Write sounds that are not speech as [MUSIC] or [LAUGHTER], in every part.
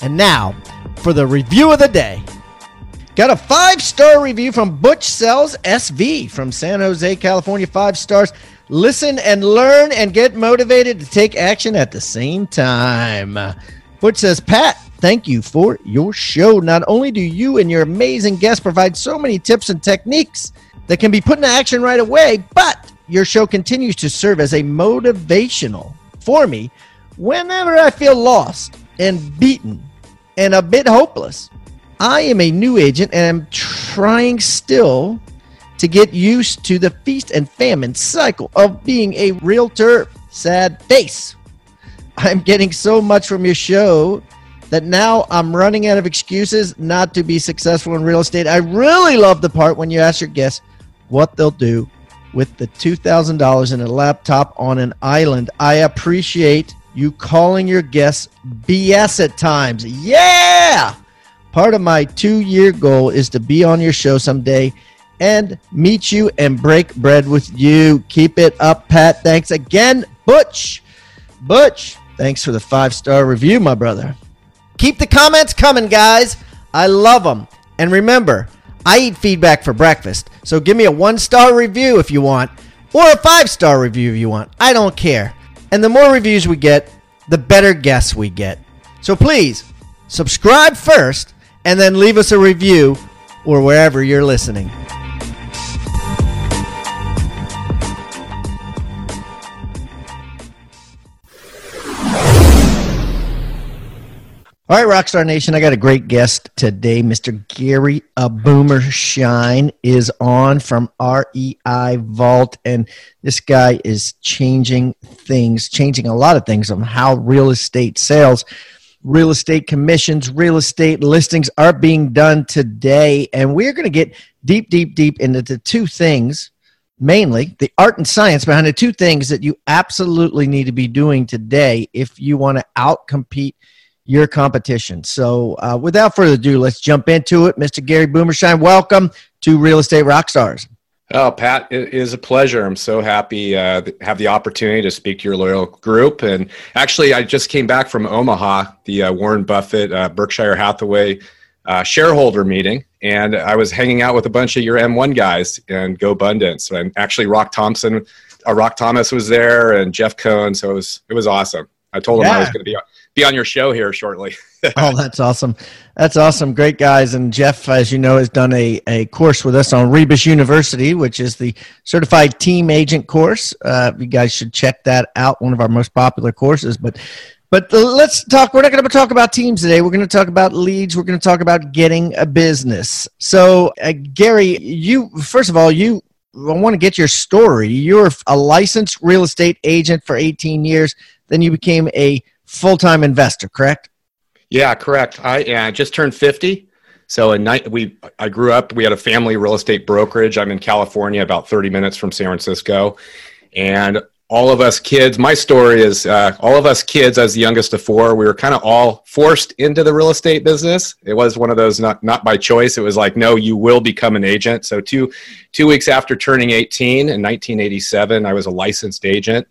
And now for the review of the day. Got a five star review from Butch Sells SV from San Jose, California. Five stars. Listen and learn and get motivated to take action at the same time. Butch says, Pat, thank you for your show. Not only do you and your amazing guests provide so many tips and techniques that can be put into action right away, but your show continues to serve as a motivational for me whenever I feel lost and beaten and a bit hopeless. I am a new agent and I'm trying still to get used to the feast and famine cycle of being a realtor. Sad face. I'm getting so much from your show that now I'm running out of excuses not to be successful in real estate. I really love the part when you ask your guests what they'll do with the $2,000 in a laptop on an island. I appreciate you calling your guests BS at times. Yeah! Part of my two year goal is to be on your show someday and meet you and break bread with you. Keep it up, Pat. Thanks again, Butch. Butch, thanks for the five star review, my brother. Keep the comments coming, guys. I love them. And remember, I eat feedback for breakfast. So give me a one star review if you want, or a five star review if you want. I don't care. And the more reviews we get, the better guests we get. So please subscribe first and then leave us a review or wherever you're listening. All right, Rockstar Nation, I got a great guest today. Mr. Gary A Boomershine is on from REI Vault, and this guy is changing things, changing a lot of things on how real estate sales, real estate commissions, real estate listings are being done today. And we're going to get deep, deep, deep into the two things mainly the art and science behind the two things that you absolutely need to be doing today if you want to outcompete – your competition. So, uh, without further ado, let's jump into it. Mr. Gary Boomershine, welcome to Real Estate Rockstars. Oh, Pat, it is a pleasure. I'm so happy uh, to have the opportunity to speak to your loyal group. And actually, I just came back from Omaha, the uh, Warren Buffett uh, Berkshire Hathaway uh, shareholder meeting, and I was hanging out with a bunch of your M1 guys and GoBundance. And actually, Rock Thompson, uh, Rock Thomas was there, and Jeff Cohn. So it was it was awesome. I told him yeah. I was going to be be on your show here shortly. [LAUGHS] oh, that's awesome. That's awesome. Great guys. And Jeff, as you know, has done a, a course with us on Rebus University, which is the certified team agent course. Uh, you guys should check that out. One of our most popular courses. But but let's talk. We're not going to talk about teams today. We're going to talk about leads. We're going to talk about getting a business. So, uh, Gary, you first of all, you I want to get your story. You're a licensed real estate agent for 18 years. Then you became a full-time investor, correct? Yeah, correct. I yeah, just turned 50. So in night we I grew up, we had a family real estate brokerage. I'm in California, about 30 minutes from San Francisco. And all of us kids, my story is uh, all of us kids, as the youngest of four, we were kind of all forced into the real estate business. It was one of those not not by choice. It was like, no, you will become an agent. So two two weeks after turning 18 in 1987, I was a licensed agent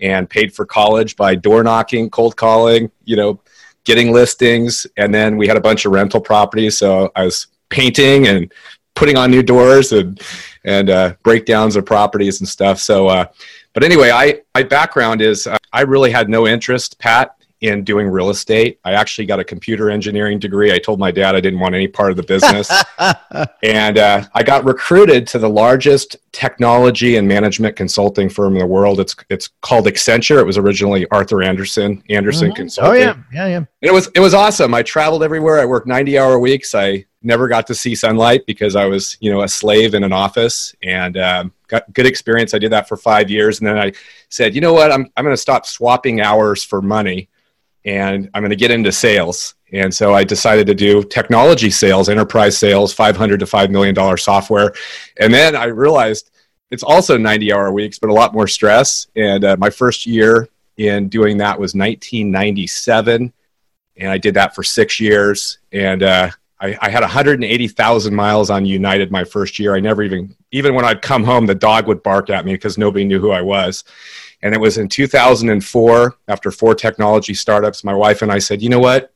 and paid for college by door knocking, cold calling, you know, getting listings. And then we had a bunch of rental properties. So I was painting and putting on new doors and, and uh, breakdowns of properties and stuff. So, uh, but anyway, I, my background is uh, I really had no interest, Pat, in doing real estate. I actually got a computer engineering degree. I told my dad I didn't want any part of the business. [LAUGHS] and uh, I got recruited to the largest technology and management consulting firm in the world. It's, it's called Accenture. It was originally Arthur Andersen, Andersen mm-hmm. Consulting. Oh, yeah. Yeah, yeah. And it was, it was awesome. I traveled everywhere. I worked 90 hour weeks. I never got to see sunlight because I was, you know, a slave in an office and um, got good experience. I did that for five years. And then I said, you know what, I'm, I'm going to stop swapping hours for money and I'm going to get into sales. And so I decided to do technology sales, enterprise sales, 500 to $5 million software. And then I realized it's also 90 hour weeks, but a lot more stress. And uh, my first year in doing that was 1997. And I did that for six years. And uh, I, I, had 180,000 miles on United my first year. I never even, even when I'd come home, the dog would bark at me because nobody knew who I was. And it was in 2004, after four technology startups, my wife and I said, you know what?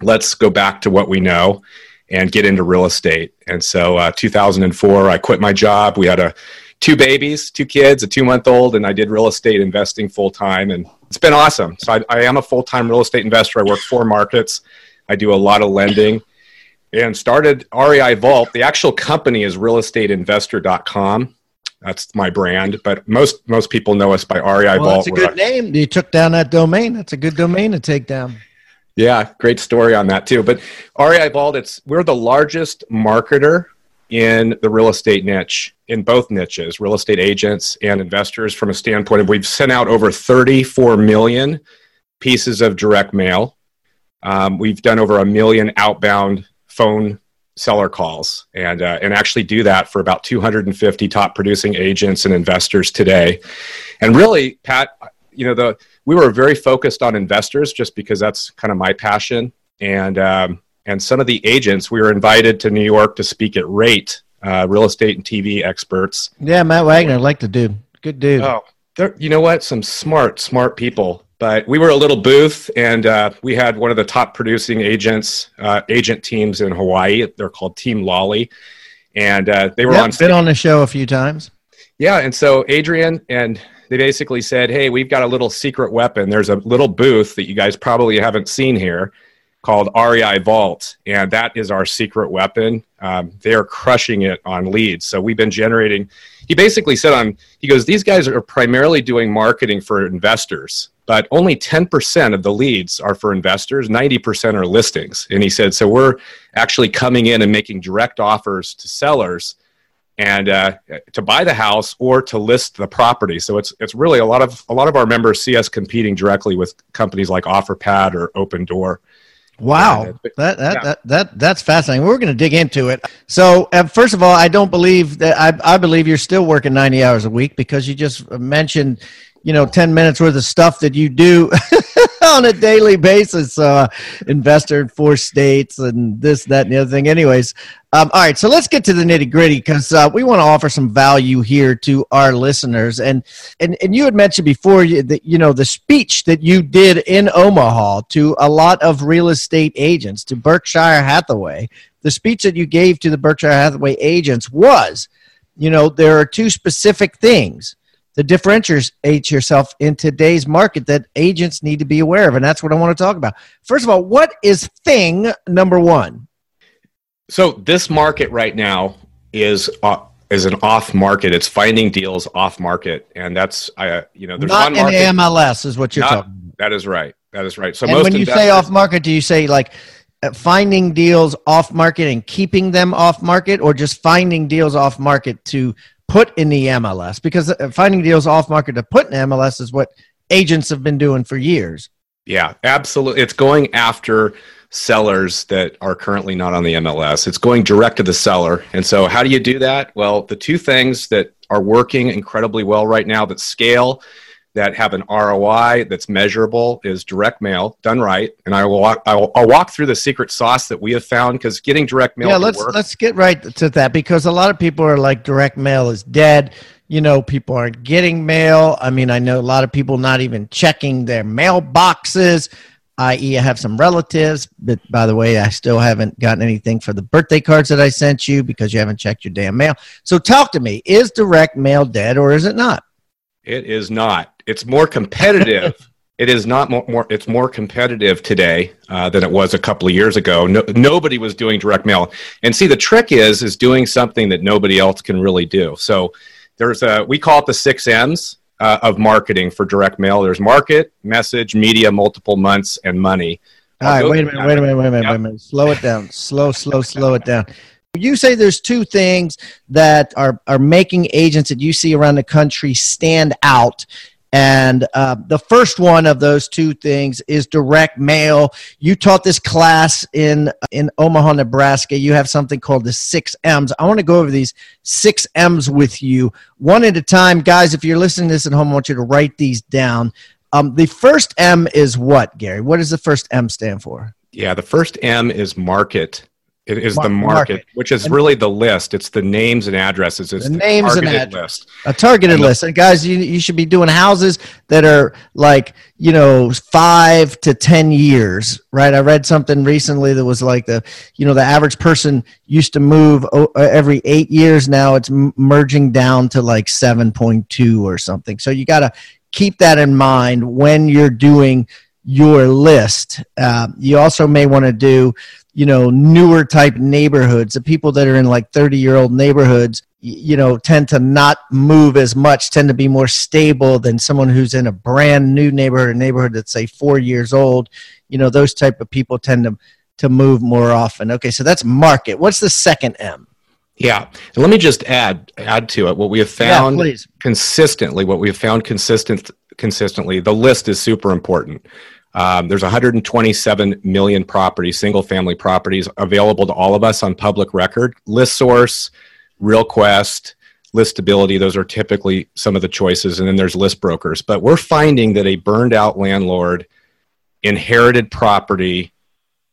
Let's go back to what we know and get into real estate. And so, uh, 2004, I quit my job. We had a two babies, two kids, a two month old, and I did real estate investing full time. And it's been awesome. So I, I am a full time real estate investor. I work four markets. I do a lot of lending and started REI Vault. The actual company is realestateinvestor.com. That's my brand, but most most people know us by REI well, Vault. That's a good name. You took down that domain. That's a good domain to take down. Yeah, great story on that too. But REI Vault, it's we're the largest marketer in the real estate niche in both niches, real estate agents and investors. From a standpoint of we've sent out over 34 million pieces of direct mail. Um, we've done over a million outbound phone seller calls and uh, and actually do that for about 250 top producing agents and investors today. And really pat you know the we were very focused on investors just because that's kind of my passion. And um, and some of the agents we were invited to new york to speak at rate uh, real estate and tv experts. Yeah matt wagner like to do. Good dude. Oh you know what? Some smart smart people but we were a little booth, and uh, we had one of the top producing agents, uh, agent teams in Hawaii. They're called Team Lolly, and uh, they were yep, on. Been on the show a few times. Yeah, and so Adrian and they basically said, "Hey, we've got a little secret weapon. There's a little booth that you guys probably haven't seen here." Called REI Vault, and that is our secret weapon. Um, they are crushing it on leads. So we've been generating. He basically said on. He goes, "These guys are primarily doing marketing for investors." But only 10% of the leads are for investors 90% are listings and he said so we're actually coming in and making direct offers to sellers and uh, to buy the house or to list the property so it's it's really a lot of a lot of our members see us competing directly with companies like offerpad or Opendoor Wow, that that, yeah. that that that's fascinating. We're going to dig into it. So, uh, first of all, I don't believe that I, I believe you're still working 90 hours a week because you just mentioned you know 10 minutes worth of stuff that you do [LAUGHS] on a daily basis uh, investor in four states and this that and the other thing. Anyways um, all right so let's get to the nitty gritty because uh, we want to offer some value here to our listeners. And and, and you had mentioned before that you know the speech that you did in omaha to a lot of real estate agents to berkshire hathaway the speech that you gave to the berkshire hathaway agents was you know there are two specific things that differentiates yourself in today's market that agents need to be aware of. And that's what I want to talk about. First of all, what is thing number one? So this market right now is uh, is an off market. It's finding deals off market, and that's uh, you know there's not one market, in MLS is what you're not, talking. About. That is right. That is right. So and when you say off market, do you say like uh, finding deals off market and keeping them off market, or just finding deals off market to put in the MLS because uh, finding deals off market to put in MLS is what agents have been doing for years. Yeah, absolutely. It's going after sellers that are currently not on the MLS. It's going direct to the seller. And so, how do you do that? Well, the two things that are working incredibly well right now that scale that have an ROI that's measurable is direct mail done right. And I will walk, I'll, I'll walk through the secret sauce that we have found because getting direct mail. Yeah, let's work, let's get right to that because a lot of people are like direct mail is dead. You know, people aren't getting mail. I mean, I know a lot of people not even checking their mailboxes. I.e., I have some relatives, but by the way, I still haven't gotten anything for the birthday cards that I sent you because you haven't checked your damn mail. So, talk to me: is direct mail dead or is it not? It is not it's more competitive. [LAUGHS] it is not more, more, it's more competitive today uh, than it was a couple of years ago. No, nobody was doing direct mail. And see, the trick is is doing something that nobody else can really do. So there's a we call it the six M's uh, of marketing for direct mail. There's market, message, media, multiple months, and money. All right, wait a minute, wait a minute, wait a minute, yep. wait a minute. Slow it down. Slow, slow, slow it down. You say there's two things that are, are making agents that you see around the country stand out And uh, the first one of those two things is direct mail. You taught this class in in Omaha, Nebraska. You have something called the six M's. I want to go over these six M's with you one at a time, guys. If you're listening to this at home, I want you to write these down. Um, the first M is what, Gary? What does the first M stand for? Yeah, the first M is market. It is Mar- the market, market, which is and really the list. It's the names and addresses. It's the, the names and ad- list. A targeted and list. And guys, you, you should be doing houses that are like, you know, five to 10 years, right? I read something recently that was like the, you know, the average person used to move every eight years. Now it's merging down to like 7.2 or something. So you got to keep that in mind when you're doing your list. Uh, you also may want to do you know newer type neighborhoods the people that are in like 30 year old neighborhoods you know tend to not move as much tend to be more stable than someone who's in a brand new neighborhood a neighborhood that's say four years old. You know those type of people tend to to move more often. Okay so that's market. What's the second m? Yeah. And let me just add add to it. What we have found yeah, consistently what we have found consistent consistently the list is super important um, there's 127 million properties, single family properties available to all of us on public record. ListSource, RealQuest, listability, those are typically some of the choices. And then there's list brokers. But we're finding that a burned out landlord, inherited property,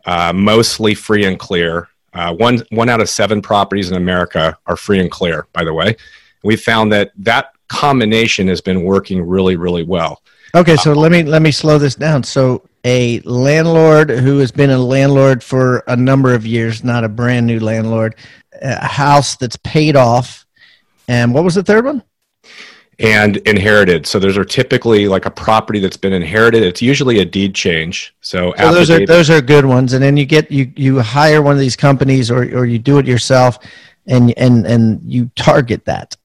uh, mostly free and clear. Uh, one, one out of seven properties in America are free and clear, by the way. We found that that combination has been working really, really well. Okay, so let me let me slow this down. So a landlord who has been a landlord for a number of years, not a brand new landlord, a house that's paid off, and what was the third one? And inherited. So those are typically like a property that's been inherited. It's usually a deed change. So, so those are those are good ones. And then you get you you hire one of these companies or or you do it yourself, and and and you target that.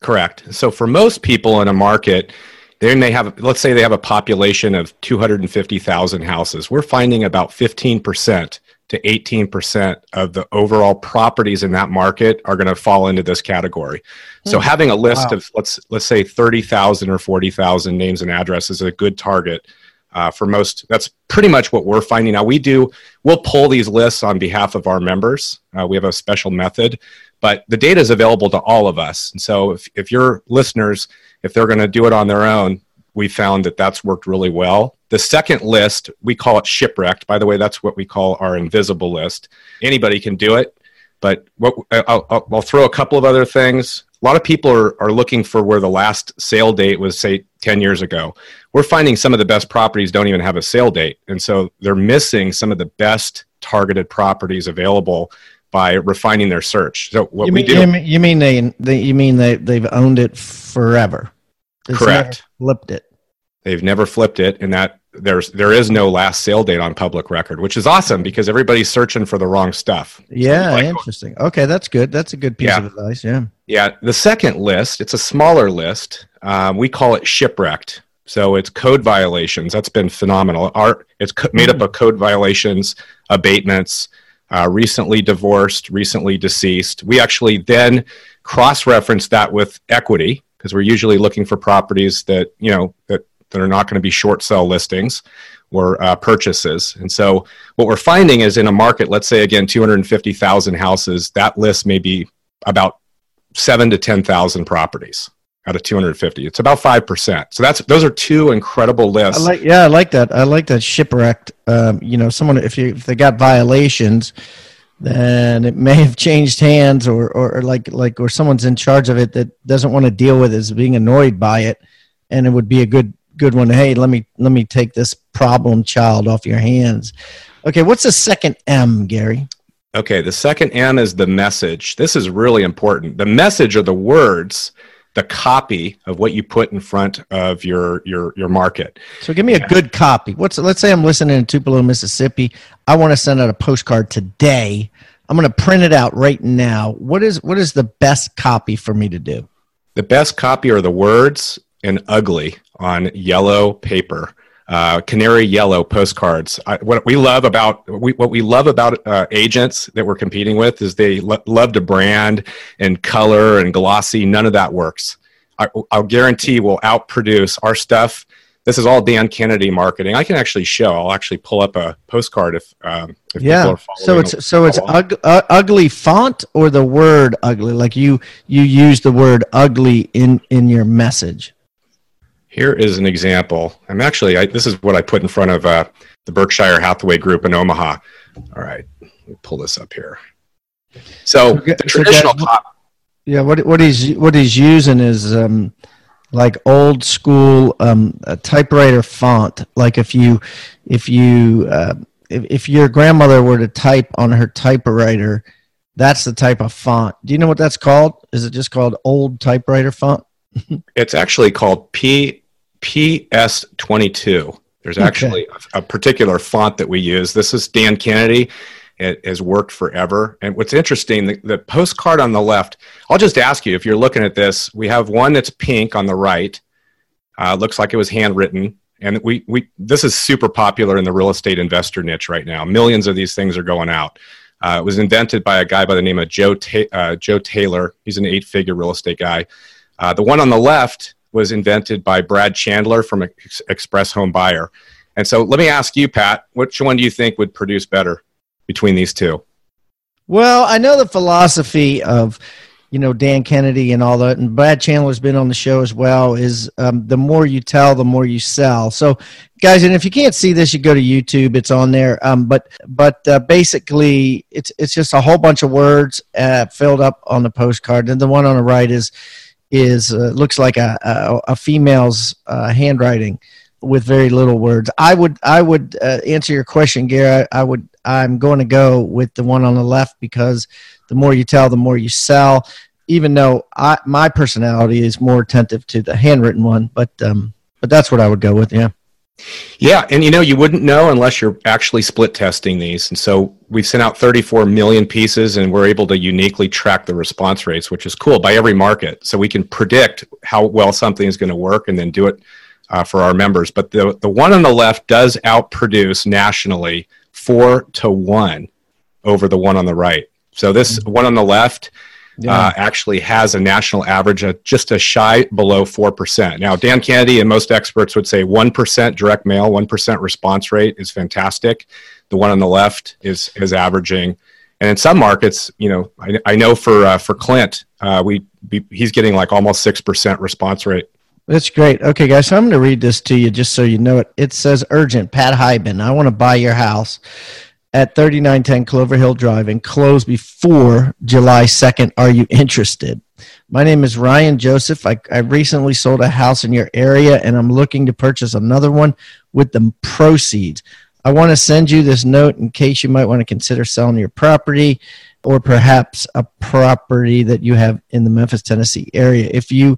Correct. So for most people in a market they may have, let's say they have a population of 250,000 houses. We're finding about 15% to 18% of the overall properties in that market are going to fall into this category. So hmm. having a list wow. of let's let's say 30,000 or 40,000 names and addresses is a good target uh, for most. That's pretty much what we're finding. Now we do we'll pull these lists on behalf of our members. Uh, we have a special method, but the data is available to all of us. And so if if your listeners if they're going to do it on their own, we found that that's worked really well. The second list, we call it shipwrecked. By the way, that's what we call our invisible list. Anybody can do it, but what, I'll, I'll, throw a couple of other things. A lot of people are, are looking for where the last sale date was, say, 10 years ago. We're finding some of the best properties don't even have a sale date. And so they're missing some of the best targeted properties available by refining their search. So what you we mean, do, you mean they, they, you mean they they've owned it forever? It's correct. flipped it. They've never flipped it, and that there's there is no last sale date on public record, which is awesome because everybody's searching for the wrong stuff. Yeah, like, interesting. Okay, that's good. That's a good piece yeah. of advice. Yeah. Yeah. The second list, it's a smaller list. Um, we call it shipwrecked. So it's code violations. That's been phenomenal. Art. It's made up of code violations, abatements, uh, recently divorced, recently deceased. We actually then cross reference that with equity because we're usually looking for properties that, you know, that, that are not going to be short sell listings or uh, purchases. And so what we're finding is in a market, let's say again, 250,000 houses, that list may be about seven to 10,000 properties out of 250. It's about 5%. So that's, those are two incredible lists. I like, yeah, I like that. I like that shipwrecked. Um, you know, someone, if you, if they got violations, then it may have changed hands or, or, or like, like, or someone's in charge of it that doesn't want to deal with it, is being annoyed by it. And it would be a good, good one. Hey, let me, let me take this problem child off your hands. Okay. What's the second M, Gary? Okay. The second M is the message. This is really important. The message are the words the copy of what you put in front of your your your market. So give me a good copy. What's let's say I'm listening in Tupelo, Mississippi. I want to send out a postcard today. I'm going to print it out right now. What is what is the best copy for me to do? The best copy are the words in ugly on yellow paper uh, canary yellow postcards. I, what we love about we, what we love about uh, agents that we're competing with is they lo- love to brand and color and glossy. None of that works. I, I'll guarantee we'll outproduce our stuff. This is all Dan Kennedy marketing. I can actually show. I'll actually pull up a postcard if, um, if yeah. So it's so it's ug- uh, ugly font or the word ugly. Like you you use the word ugly in in your message. Here is an example. I'm actually I, this is what I put in front of uh, the Berkshire Hathaway Group in Omaha. All right, let me pull this up here. So the traditional so Yeah, what what he's what he's using is um, like old school um, typewriter font. Like if you if you uh, if, if your grandmother were to type on her typewriter, that's the type of font. Do you know what that's called? Is it just called old typewriter font? [LAUGHS] it's actually called P PS22. There's actually okay. a, a particular font that we use. This is Dan Kennedy. It has worked forever. And what's interesting, the, the, postcard on the left, I'll just ask you if you're looking at this, we have one that's pink on the right. Uh, looks like it was handwritten. And we, we, this is super popular in the real estate investor niche right now. Millions of these things are going out. Uh, it was invented by a guy by the name of Joe, Ta- uh, Joe Taylor. He's an eight figure real estate guy. Uh, the one on the left was invented by Brad Chandler from Ex- Express Home Buyer. And so let me ask you, Pat, which one do you think would produce better? between these two? Well, I know the philosophy of you know Dan Kennedy and all that, and Brad Chandler's been on the show as well. Is um, the more you tell, the more you sell. So, guys, and if you can't see this, you go to YouTube; it's on there. Um, but but uh, basically, it's it's just a whole bunch of words uh, filled up on the postcard. And the one on the right is is uh, looks like a a, a female's uh, handwriting with very little words. I would I would uh, answer your question, Gary. I, I would I'm going to go with the one on the left because the more you tell, the more you sell. Even though I, my personality is more attentive to the handwritten one, but um, but that's what I would go with. Yeah. Yeah, and you know you wouldn't know unless you're actually split testing these. And so we've sent out 34 million pieces, and we're able to uniquely track the response rates, which is cool by every market. So we can predict how well something is going to work, and then do it uh, for our members. But the the one on the left does outproduce nationally four to one over the one on the right. So this mm-hmm. one on the left yeah. uh, actually has a national average of just a shy below 4%. Now, Dan Kennedy and most experts would say 1% direct mail, 1% response rate is fantastic. The one on the left is, is averaging. And in some markets, you know, I, I know for, uh, for Clint, uh, we, be, he's getting like almost 6% response rate. That's great. Okay, guys, so I'm going to read this to you just so you know it. It says urgent, Pat Hiban. I want to buy your house at 3910 Clover Hill Drive and close before July 2nd. Are you interested? My name is Ryan Joseph. I, I recently sold a house in your area and I'm looking to purchase another one with the proceeds. I want to send you this note in case you might want to consider selling your property or perhaps a property that you have in the Memphis, Tennessee area. If you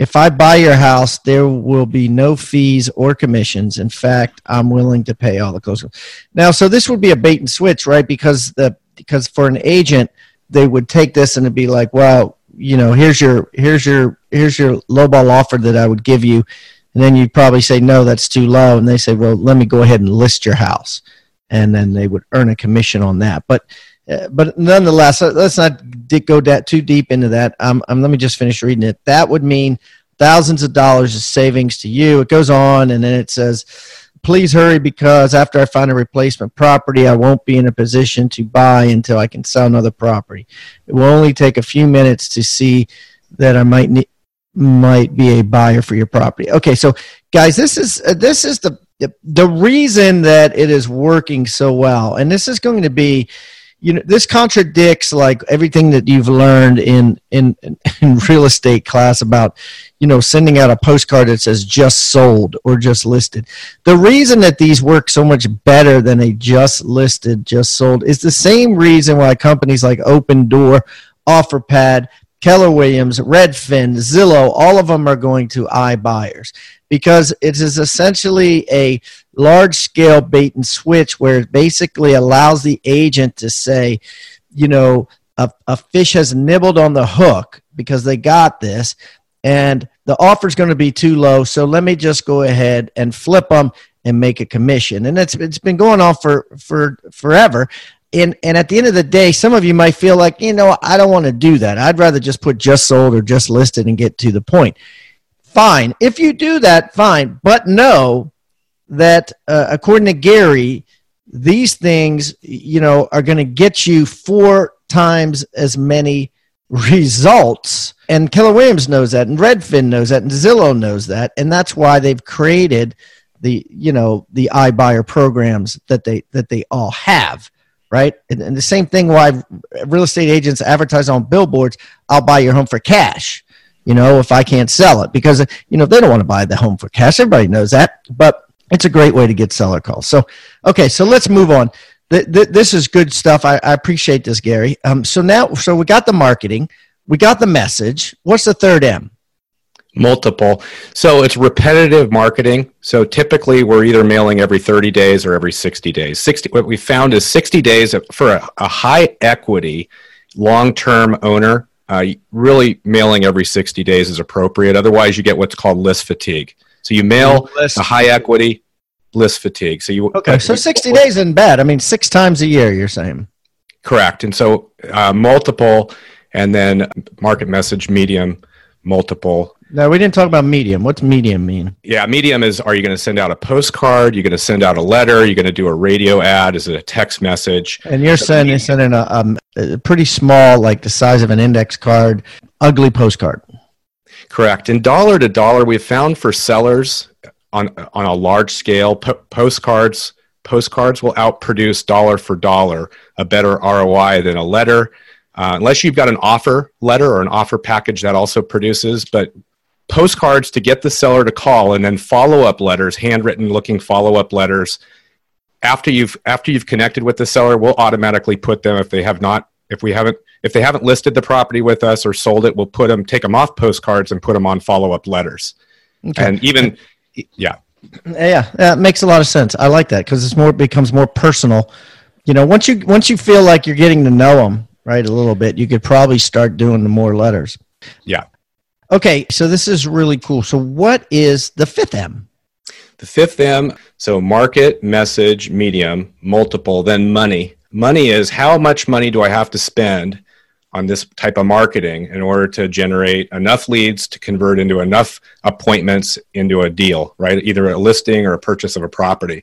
if I buy your house, there will be no fees or commissions. In fact, I'm willing to pay all the closing. Now, so this would be a bait and switch, right? Because the because for an agent, they would take this and it'd be like, well, you know, here's your here's your here's your lowball offer that I would give you, and then you'd probably say no, that's too low, and they say, well, let me go ahead and list your house, and then they would earn a commission on that. But uh, but nonetheless, let's not go that too deep into that. Um, um, let me just finish reading it. That would mean thousands of dollars of savings to you. It goes on, and then it says, "Please hurry because after I find a replacement property, I won't be in a position to buy until I can sell another property. It will only take a few minutes to see that I might need." might be a buyer for your property. Okay, so guys, this is uh, this is the the reason that it is working so well, and this is going to be you know this contradicts like everything that you've learned in in in [LAUGHS] real estate class about you know sending out a postcard that says just sold or just listed. The reason that these work so much better than a just listed just sold is the same reason why companies like Opendoor offerpad keller williams redfin zillow all of them are going to iBuyers. Because it is essentially a large scale bait and switch where it basically allows the agent to say, you know, a, a fish has nibbled on the hook because they got this and the offer is going to be too low. So let me just go ahead and flip them and make a commission. And it's, it's been going on for, for forever. and and at the end of the day, some of you might feel like, you know, I don't want to do that. I'd rather just put just sold or just listed and get to the point. Fine. If you do that, fine. But know that uh, according to Gary, these things, you know, are going to get you four times as many [LAUGHS] results. And Keller Williams knows that, and Redfin knows that, and Zillow knows that, and that's why they've created the you know the iBuyer programs that they that they all have right? And, and, the same thing why real estate agents advertise on billboards, I'll buy your home for cash, you know, if I can't sell it because, you know, they don't want to buy the home for cash. Everybody knows that, but it's a great way to get seller calls. So, okay, so let's move on. this is good stuff. I, I appreciate this, Gary. Um, so now, so we got the marketing, we got the message. What's the third M? multiple. So it's repetitive marketing. So typically we're either mailing every 30 days or every 60 days. 60 what we found is 60 days for a, a high equity long-term owner uh, really mailing every 60 days is appropriate. Otherwise you get what's called list fatigue. So you mail list. a high equity list fatigue. So you Okay, so 60 days isn't bad. I mean 6 times a year you're saying. Correct. And so uh, multiple and then market message medium multiple no, we didn't talk about medium. What's medium mean? Yeah, medium is are you going to send out a postcard? You're going to send out a letter? You're going to do a radio ad? Is it a text message? And you're sending sending a, um, a pretty small, like the size of an index card, ugly postcard. Correct. And dollar to dollar, we've found for sellers on on a large scale, po- postcards postcards will outproduce dollar for dollar a better ROI than a letter. Uh, unless you've got an offer letter or an offer package that also produces, but postcards to get the seller to call and then follow-up letters handwritten looking follow-up letters after you've after you've connected with the seller we'll automatically put them if they have not if we haven't if they haven't listed the property with us or sold it we'll put them take them off postcards and put them on follow-up letters okay. and even yeah yeah that makes a lot of sense i like that because it's more becomes more personal you know once you once you feel like you're getting to know them right a little bit you could probably start doing the more letters yeah Okay, so this is really cool. So, what is the fifth M? The fifth M, so market, message, medium, multiple, then money. Money is how much money do I have to spend on this type of marketing in order to generate enough leads to convert into enough appointments into a deal, right? Either a listing or a purchase of a property.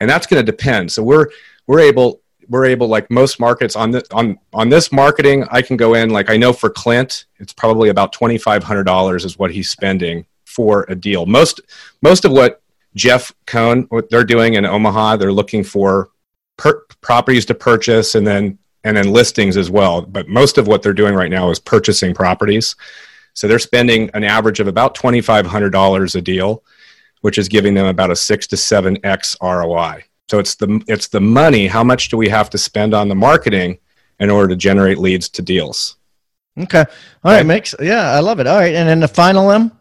And that's going to depend. So we're we're able we're able like most markets on this on on this marketing i can go in like i know for clint it's probably about $2500 is what he's spending for a deal most most of what jeff cohn what they're doing in omaha they're looking for per- properties to purchase and then and then listings as well but most of what they're doing right now is purchasing properties so they're spending an average of about $2500 a deal which is giving them about a 6 to 7x roi so it's the it's the money. How much do we have to spend on the marketing in order to generate leads to deals? Okay. All right. Makes yeah, I love it. All right, and then the final M.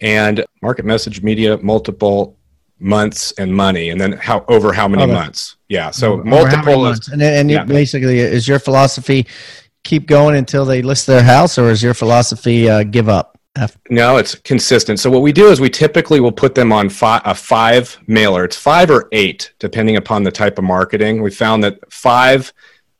And market message media, multiple months and money, and then how over how many okay. months? Yeah. So over multiple. Is, and and yeah. basically, is your philosophy keep going until they list their house, or is your philosophy uh, give up? After. No, it's consistent. So what we do is we typically will put them on fi- a five mailer. It's five or eight, depending upon the type of marketing. We found that five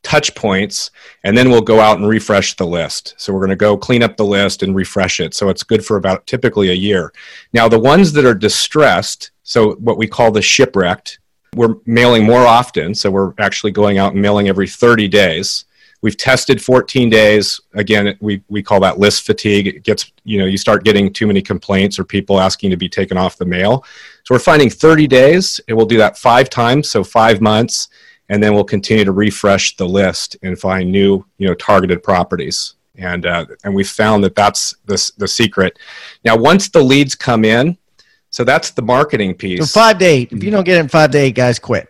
touch points, and then we'll go out and refresh the list. So we're going to go clean up the list and refresh it. So it's good for about typically a year. Now the ones that are distressed, so what we call the shipwrecked, we're mailing more often. So we're actually going out and mailing every 30 days. We've tested 14 days. Again, we, we call that list fatigue. It gets, you know, you start getting too many complaints or people asking to be taken off the mail. So we're finding 30 days. It will do that five times, so five months, and then we'll continue to refresh the list and find new, you know, targeted properties. And uh, and we found that that's the the secret. Now, once the leads come in, so that's the marketing piece. So five to eight. If you don't get it in five to eight, guys, quit.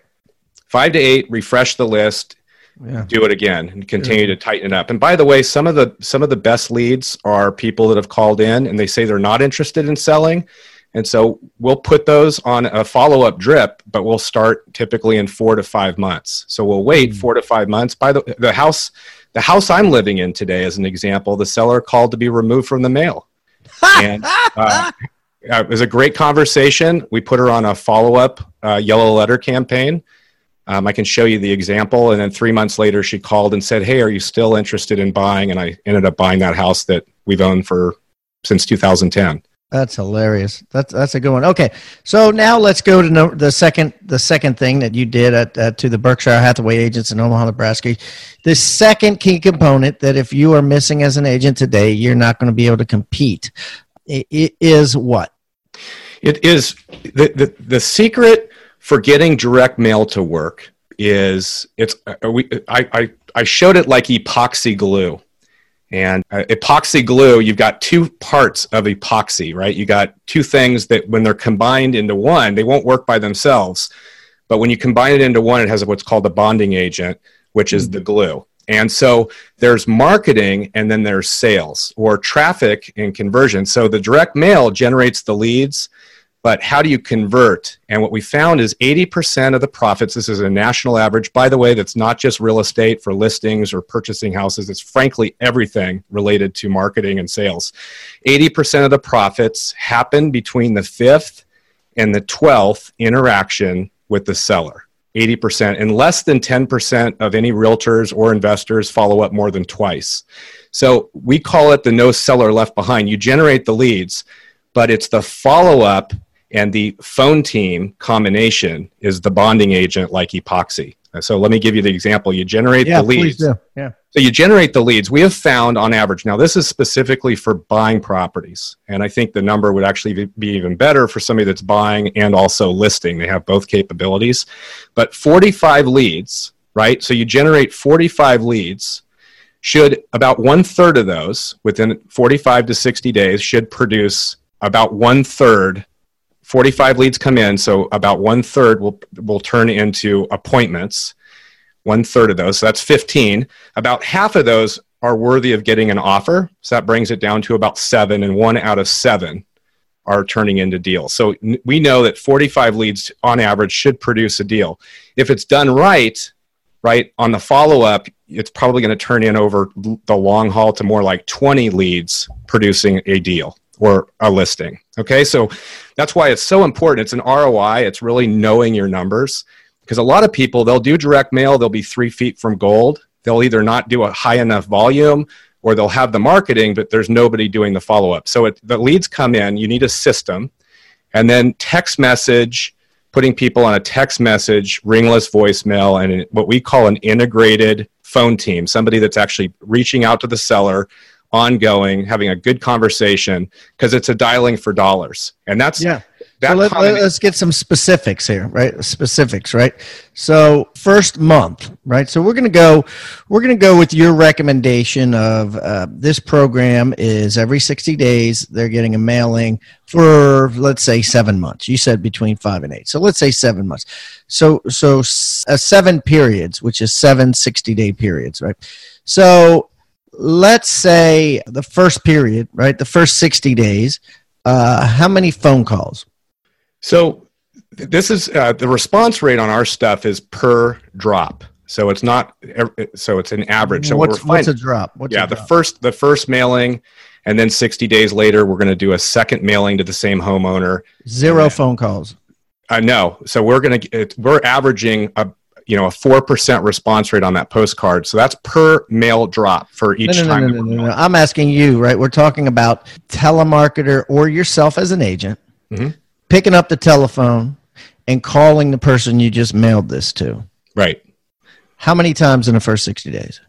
Five to eight. Refresh the list yeah. do it again and continue yeah. to tighten it up. And by the way, some of the some of the best leads are people that have called in and they say they're not interested in selling. And so we'll put those on a follow-up drip, but we'll start typically in 4 to 5 months. So we'll wait mm-hmm. 4 to 5 months. By the the house the house I'm living in today as an example, the seller called to be removed from the mail. [LAUGHS] and uh, it was a great conversation. We put her on a follow-up uh, yellow letter campaign Um, I can show you the example. And then three months later, she called and said, Hey, are you still interested in buying? And I ended up buying that house that we've owned for since 2010. That's hilarious. That's that's a good one. Okay, so now let's go to no, the second the second thing that you did at, at to the Berkshire Hathaway agents in Omaha, Nebraska. The second key component that if you are missing as an agent today, you're not going to be able to compete. It, is what? It is the, the the secret for getting direct mail to work is it's uh, we I, I I showed it like epoxy glue. And uh, epoxy glue, you've got two parts of epoxy, right? You got two things that when they're combined into one, they won't work by themselves. But when you combine it into one, it has what's called a bonding agent, which is the glue. And so there's marketing and then there's sales or traffic and conversion. So the direct mail generates the leads but how do you convert? And what we found is 80% of the profits, this is a national average, by the way, that's not just real estate for listings or purchasing houses, it's frankly everything related to marketing and sales. 80% of the profits happen between the fifth and the 12th interaction with the seller. 80%, and less than 10% of any realtors or investors follow up more than twice. So we call it the no seller left behind. You generate the leads, but it's the follow up and the phone team combination is the bonding agent like epoxy. Uh, so let me give you the example. You generate yeah, the leads. Yeah. So you generate the leads. We have found on average, now this is specifically for buying properties. And I think the number would actually be even better for somebody that's buying and also listing. They have both capabilities. But 45 leads, right? So you generate 45 leads. Should about one third of those within 45 to 60 days should produce about one third 45 leads come in, so about one third will will turn into appointments. One third of those, so that's 15. About half of those are worthy of getting an offer. So that brings it down to about seven, and one out of seven are turning into deals. So we know that 45 leads on average should produce a deal. If it's done right, right on the follow up, it's probably going to turn in over the long haul to more like 20 leads producing a deal or a listing. Okay, so that's why it's so important. It's an ROI, it's really knowing your numbers. Because a lot of people, they'll do direct mail, they'll be three feet from gold. They'll either not do a high enough volume or they'll have the marketing, but there's nobody doing the follow up. So it, the leads come in, you need a system, and then text message, putting people on a text message, ringless voicemail, and what we call an integrated phone team, somebody that's actually reaching out to the seller ongoing, having a good conversation because it's a dialing for dollars. And that's yeah. That so let, us get some specifics here, right? Specifics, right? So first month, right? So we're gonna go, we're gonna go with your recommendation of uh, this program is every sixty days they're getting a mailing for let's say seven months. You said between five and eight, so let's say seven months. So so uh, seven periods, which is seven 60 day periods, right? So let's say the first period, right? The first 60 days, uh, how many phone calls? So this is uh, the response rate on our stuff is per drop. So it's not so it's an average. So what's, what's a drop? What's yeah, a drop? the first the first mailing, and then 60 days later, we're going to do a second mailing to the same homeowner. Zero then, phone calls. Uh, no, so we're going to we're averaging a, you know a four percent response rate on that postcard. So that's per mail drop for each no, no, time. No, no, no, no, I'm asking you, right? We're talking about telemarketer or yourself as an agent mm-hmm. picking up the telephone and calling the person you just mailed this to. Right. How many times in the first 60 days?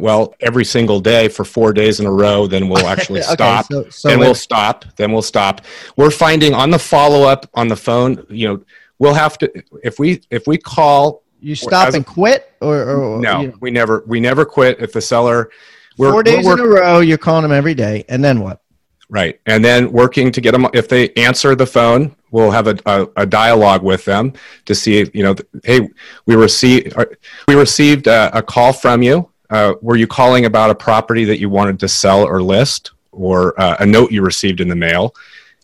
Well, every single day for four days in a row, then we'll [LAUGHS] actually okay, stop. So, so then we'll stop. Then we'll stop. We're finding on the follow up on the phone, you know, we'll have to if we if we call you stop and quit, or, or no? You know. We never we never quit. If the seller, we're, 4 days in a row, you're calling them every day, and then what? Right, and then working to get them. If they answer the phone, we'll have a, a, a dialogue with them to see. You know, hey, we received uh, we received a, a call from you. Uh, were you calling about a property that you wanted to sell or list, or uh, a note you received in the mail?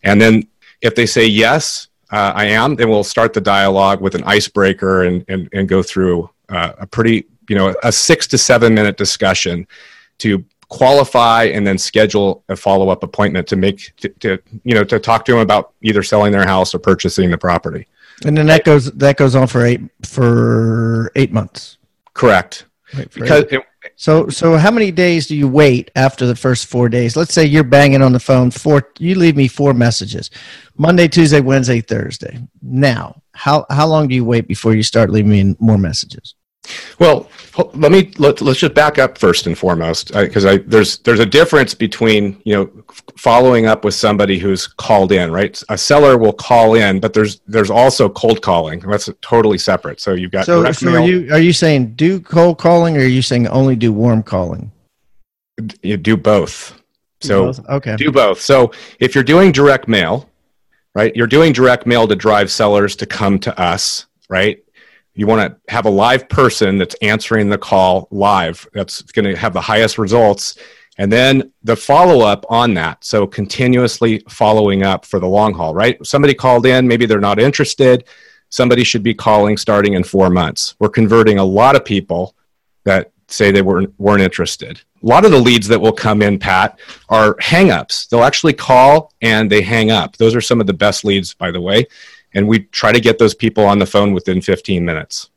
And then if they say yes, uh, I am, then we'll start the dialogue with an icebreaker and, and, and go through uh, a pretty, you know, a six to seven minute discussion to qualify and then schedule a follow-up appointment to make to, to, you know to talk to them about either selling their house or purchasing the property. And then that goes that goes on for eight for eight months. Correct. Because it, so so how many days do you wait after the first four days? Let's say you're banging on the phone four you leave me four messages monday tuesday wednesday thursday. Now how how long do you wait before you start leaving me more messages well, let me let, us just back up first and foremost uh, because I, there's there's a difference between you know following up with somebody who's called in right? A seller will call in but there's there's also cold calling. That's totally separate. So you've got so, so are you are you saying do cold calling or are you saying only do warm calling? You do both. So do both? okay. do both. So if you're doing direct mail right you're doing direct mail to drive sellers to come to us right you want to have a live person that's answering the call live. That's going to have the highest results. And then the follow up on that so continuously following up for the long haul right? Somebody called in maybe they're not interested. Somebody should be calling starting in four months. We're converting a lot of people that say they weren't, weren't interested. A lot of the leads that will come in pat are hangups. They'll actually call and they hang up. Those are some of the best leads by the way and we try to get those people on the phone within 15 minutes.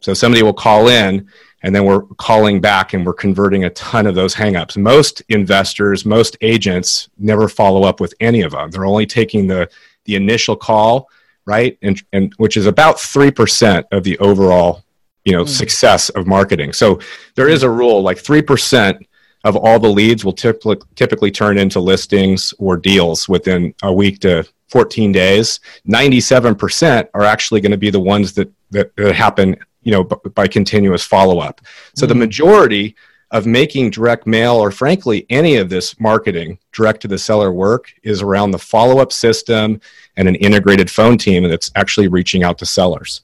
So somebody will call in and then we're calling back and we're converting a ton of those hangups. Most investors, most agents never follow up with any of them. They're only taking the the initial call, right? And and which is about 3% of the overall, you know, mm. success of marketing. So there is a rule like 3% of all the leads will typically typically turn into listings or deals within a week to 14 days, 97% are actually going to be the ones that, that, that happen, you know, b- by continuous follow-up. So mm-hmm. the majority of making direct mail or frankly any of this marketing direct to the seller work is around the follow-up system and an integrated phone team that's actually reaching out to sellers.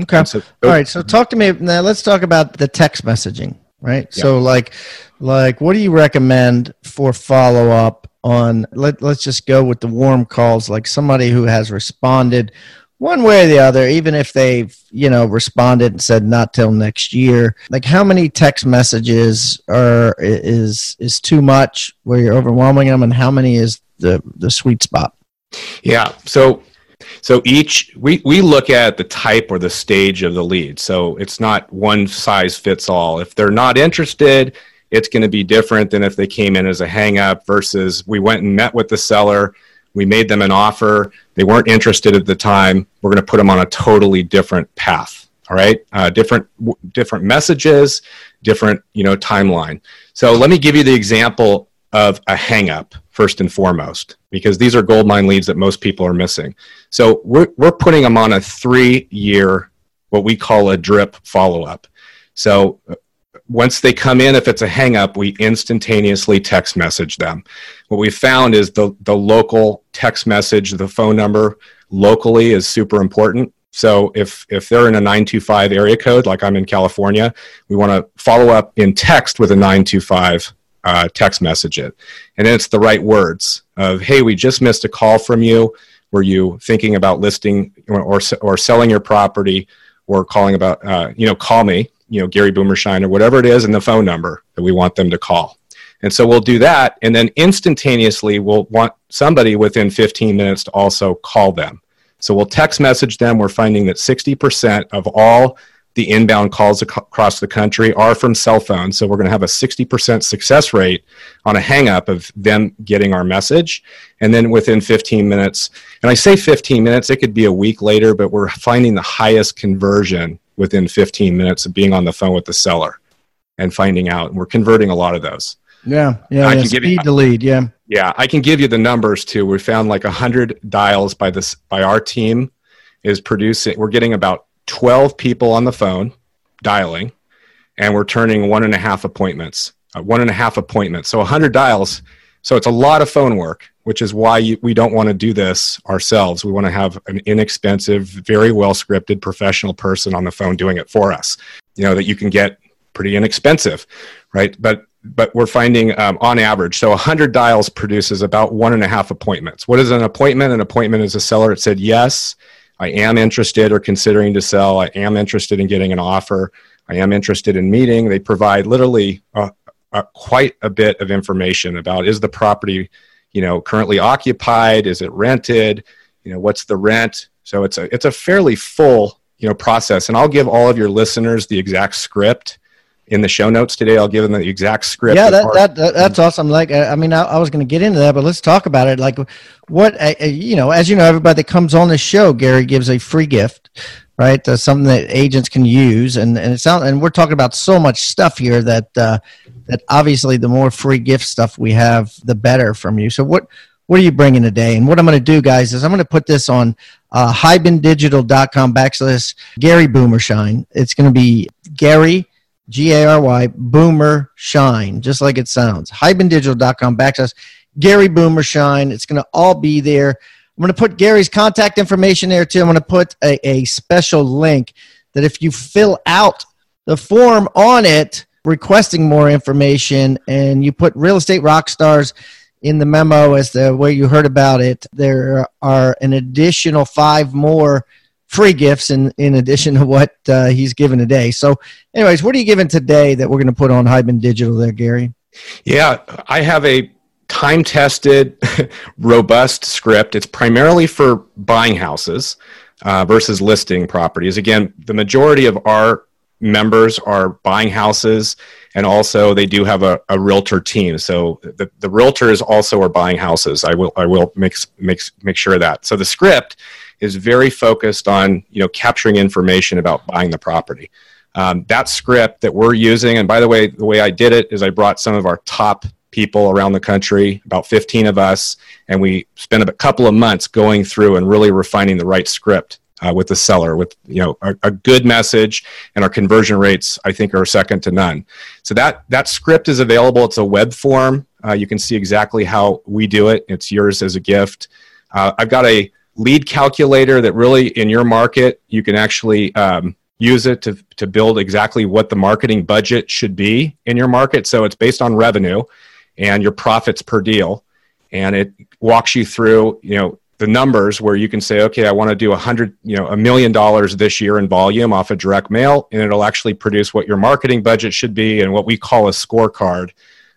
Okay. So, All right. So talk to me now. Let's talk about the text messaging, right? Yeah. So like, like, what do you recommend for follow up on let, let's just go with the warm calls like somebody who has responded one way or the other even if they've you know responded and said not till next year. Like how many text messages are is is too much where you're overwhelming them and how many is the the sweet spot? Yeah so so each we, we look at the type or the stage of the lead. So it's not one size fits all. If they're not interested it's going to be different than if they came in as a hang up versus we went and met with the seller we made them an offer they weren't interested at the time we're going to put them on a totally different path all right? Uh, different different messages different you know timeline. So let me give you the example of a hang up first and foremost because these are gold mine leads that most people are missing. So we're, we're putting them on a three year what we call a drip follow up so once they come in, if it's a hangup, we instantaneously text message them. What we found is the, the local text message, the phone number locally is super important. So if, if they're in a 925 area code, like I'm in California, we want to follow up in text with a 925 uh, text message it. And then it's the right words of, hey, we just missed a call from you. Were you thinking about listing or, or, or selling your property or calling about, uh, you know, call me you know Gary Boomershine or whatever it is and the phone number that we want them to call. And so we'll do that and then instantaneously we'll want somebody within 15 minutes to also call them. So we'll text message them. We're finding that 60% of all the inbound calls ac- across the country are from cell phones. So we're going to have a 60% success rate on a hang up of them getting our message. And then within 15 minutes, and I say 15 minutes, it could be a week later, but we're finding the highest conversion within 15 minutes of being on the phone with the seller and finding out. And we're converting a lot of those. Yeah, yeah. I yeah. can Speed give you, the lead. Yeah, yeah. I can give you the numbers too. We found like hundred dials by this by our team is producing. We're getting about 12 people on the phone dialing, and we're turning one and a half appointments. Uh, one and a half appointments. So 100 dials. So it's a lot of phone work which is why you, we don't want to do this ourselves. We want to have an inexpensive, very well scripted professional person on the phone doing it for us. You know that you can get pretty inexpensive, right? But but we're finding um, on average, so 100 dials produces about one and a half appointments. What is an appointment? An appointment is a seller that said yes, I am interested or considering to sell. I am interested in getting an offer. I am interested in meeting. They provide literally quite a bit of information about is the property, you know, currently occupied? Is it rented? You know, what's the rent? So it's a it's a fairly full you know process, and I'll give all of your listeners the exact script in the show notes today. I'll give them the exact script. Yeah, that, that, that, that's awesome. Like, I mean, I, I was going to get into that, but let's talk about it. Like, what uh, you know, as you know, everybody that comes on the show, Gary gives a free gift, right? Uh, something that agents can use, and and it sounds, and we're talking about so much stuff here that uh, that obviously the more free gift stuff we have, the better from you. So what what are you bringing today? And what I'm going to do, guys, is I'm going to put this on uh, hibandigital.com backslash Gary Boomershine. It's going to be Gary G A R Y, Boomershine, just like it sounds. Hibandigital.com backslash Gary Boomershine. It's going to all be there. I'm going to put Gary's contact information there too. I'm going to put a, a special link that if you fill out the form on it requesting more information and you put real estate rock stars in the memo as the way you heard about it, there are an additional five more free gifts in, in addition to what uh, he's given today. So, anyways, what are you giving today that we're going to put on Hiban Digital there, Gary? Yeah, I have a time tested, [LAUGHS] robust script. It's primarily for buying houses uh, versus listing properties. Again, the majority of our members are buying houses and also they do have a, a realtor team so the, the realtors also are buying houses i will i will make, make, make sure of that so the script is very focused on you know capturing information about buying the property. Um, that script that we're using, and by the way, the way I did it is I brought some of our top people around the country, about 15 of us, and we spent a couple of months going through and really refining the right script uh, with the seller with you know a, a, good message and our conversion rates i think are second to none. So that that script is available. It's a web form. Uh, you can see exactly how we do it. It's yours as a gift. Uh, i've got a lead calculator that really in your market you can actually um, use it to, to build exactly what the marketing budget should be in your market. So it's based on revenue and your profits per deal. And it walks you through you know the numbers where you can say okay i want to do a hundred you know a million dollars this year in volume off of direct mail and it'll actually produce what your marketing budget should be and what we call a scorecard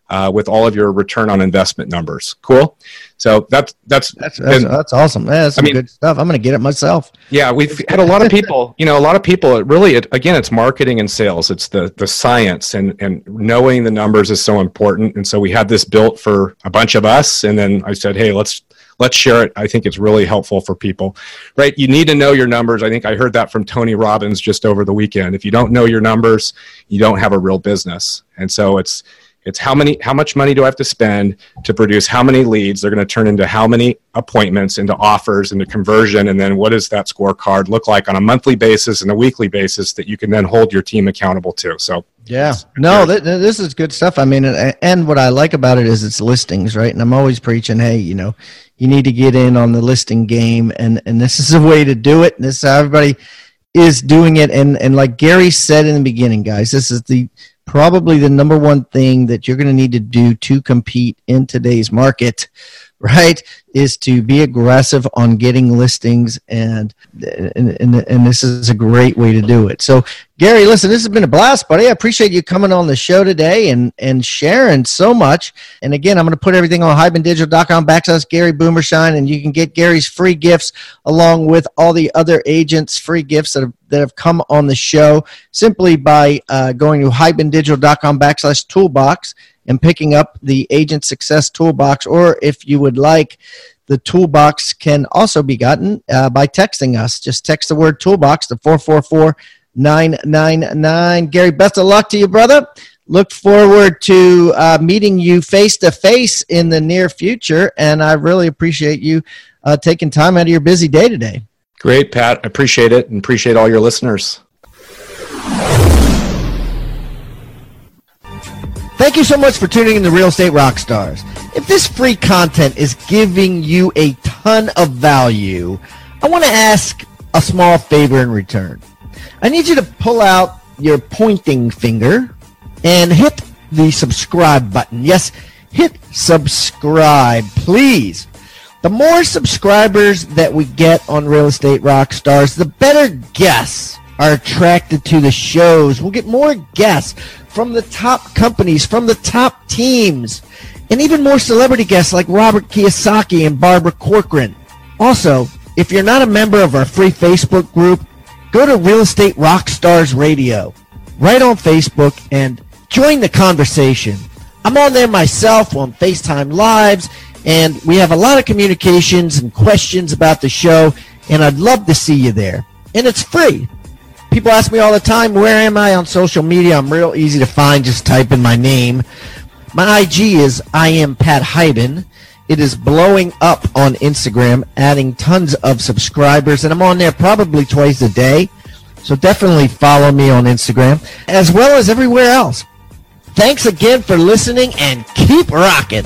uh, with all of your return on investment numbers. Cool. So that's that's that's that's, been, that's awesome. Yeah, that's some I mean, good stuff. I'm going to get it myself. Yeah, we've had a lot of people. You know, a lot of people. It really, it, again, it's marketing and sales. It's the the science and and knowing the numbers is so important. And so we had this built for a bunch of us, and then I said, hey, let's let's share it. I think it's really helpful for people, right? You need to know your numbers. I think I heard that from Tony Robbins just over the weekend. If you don't know your numbers, you don't have a real business. And so it's it's how many, how much money do I have to spend to produce how many leads? They're going to turn into how many appointments, into offers, into conversion, and then what does that scorecard look like on a monthly basis and a weekly basis that you can then hold your team accountable to? So yeah, no, th- this is good stuff. I mean, and what I like about it is it's listings, right? And I'm always preaching, hey, you know, you need to get in on the listing game, and and this is a way to do it. And this is how everybody is doing it. And and like Gary said in the beginning, guys, this is the probably the number one thing that you're going to need to do to compete in today's market [LAUGHS] right is to be aggressive on getting listings and, and and and this is a great way to do it. So gary listen this has been a blast buddy. I appreciate you coming on the show today and and sharing so much. And again i'm going to put everything on hibandigital.com backslash gary boomershine and you can get gary's free gifts along with all the other agents free gifts that have that have come on the show simply by uh, going to hibandigital.com backslash toolbox and picking up the Agent Success Toolbox, or if you would like, the toolbox can also be gotten uh, by texting us. Just text the word toolbox to 444 999. Gary, best of luck to you, brother. Look forward to uh, meeting you face to face in the near future, and I really appreciate you uh, taking time out of your busy day today. Great, Pat. I appreciate it and appreciate all your listeners. Thank you so much for tuning in to Real Estate Rockstars. If this free content is giving you a ton of value, I want to ask a small favor in return. I need you to pull out your pointing finger and hit the subscribe button. Yes, hit subscribe, please. The more subscribers that we get on Real Estate Rockstars, the better guess are attracted to the shows. We'll get more guests from the top companies, from the top teams, and even more celebrity guests like Robert Kiyosaki and Barbara Corcoran. Also, if you're not a member of our free Facebook group, go to Real Estate Rockstars Radio right on Facebook and join the conversation. I'm on there myself on FaceTime Lives, and we have a lot of communications and questions about the show, and I'd love to see you there. And it's free. People ask me all the time, where am I on social media? I'm real easy to find. Just type in my name. My IG is I am Pat Hiban. It is blowing up on Instagram, adding tons of subscribers, and I'm on there probably twice a day. So definitely follow me on Instagram as well as everywhere else. Thanks again for listening and keep rocking.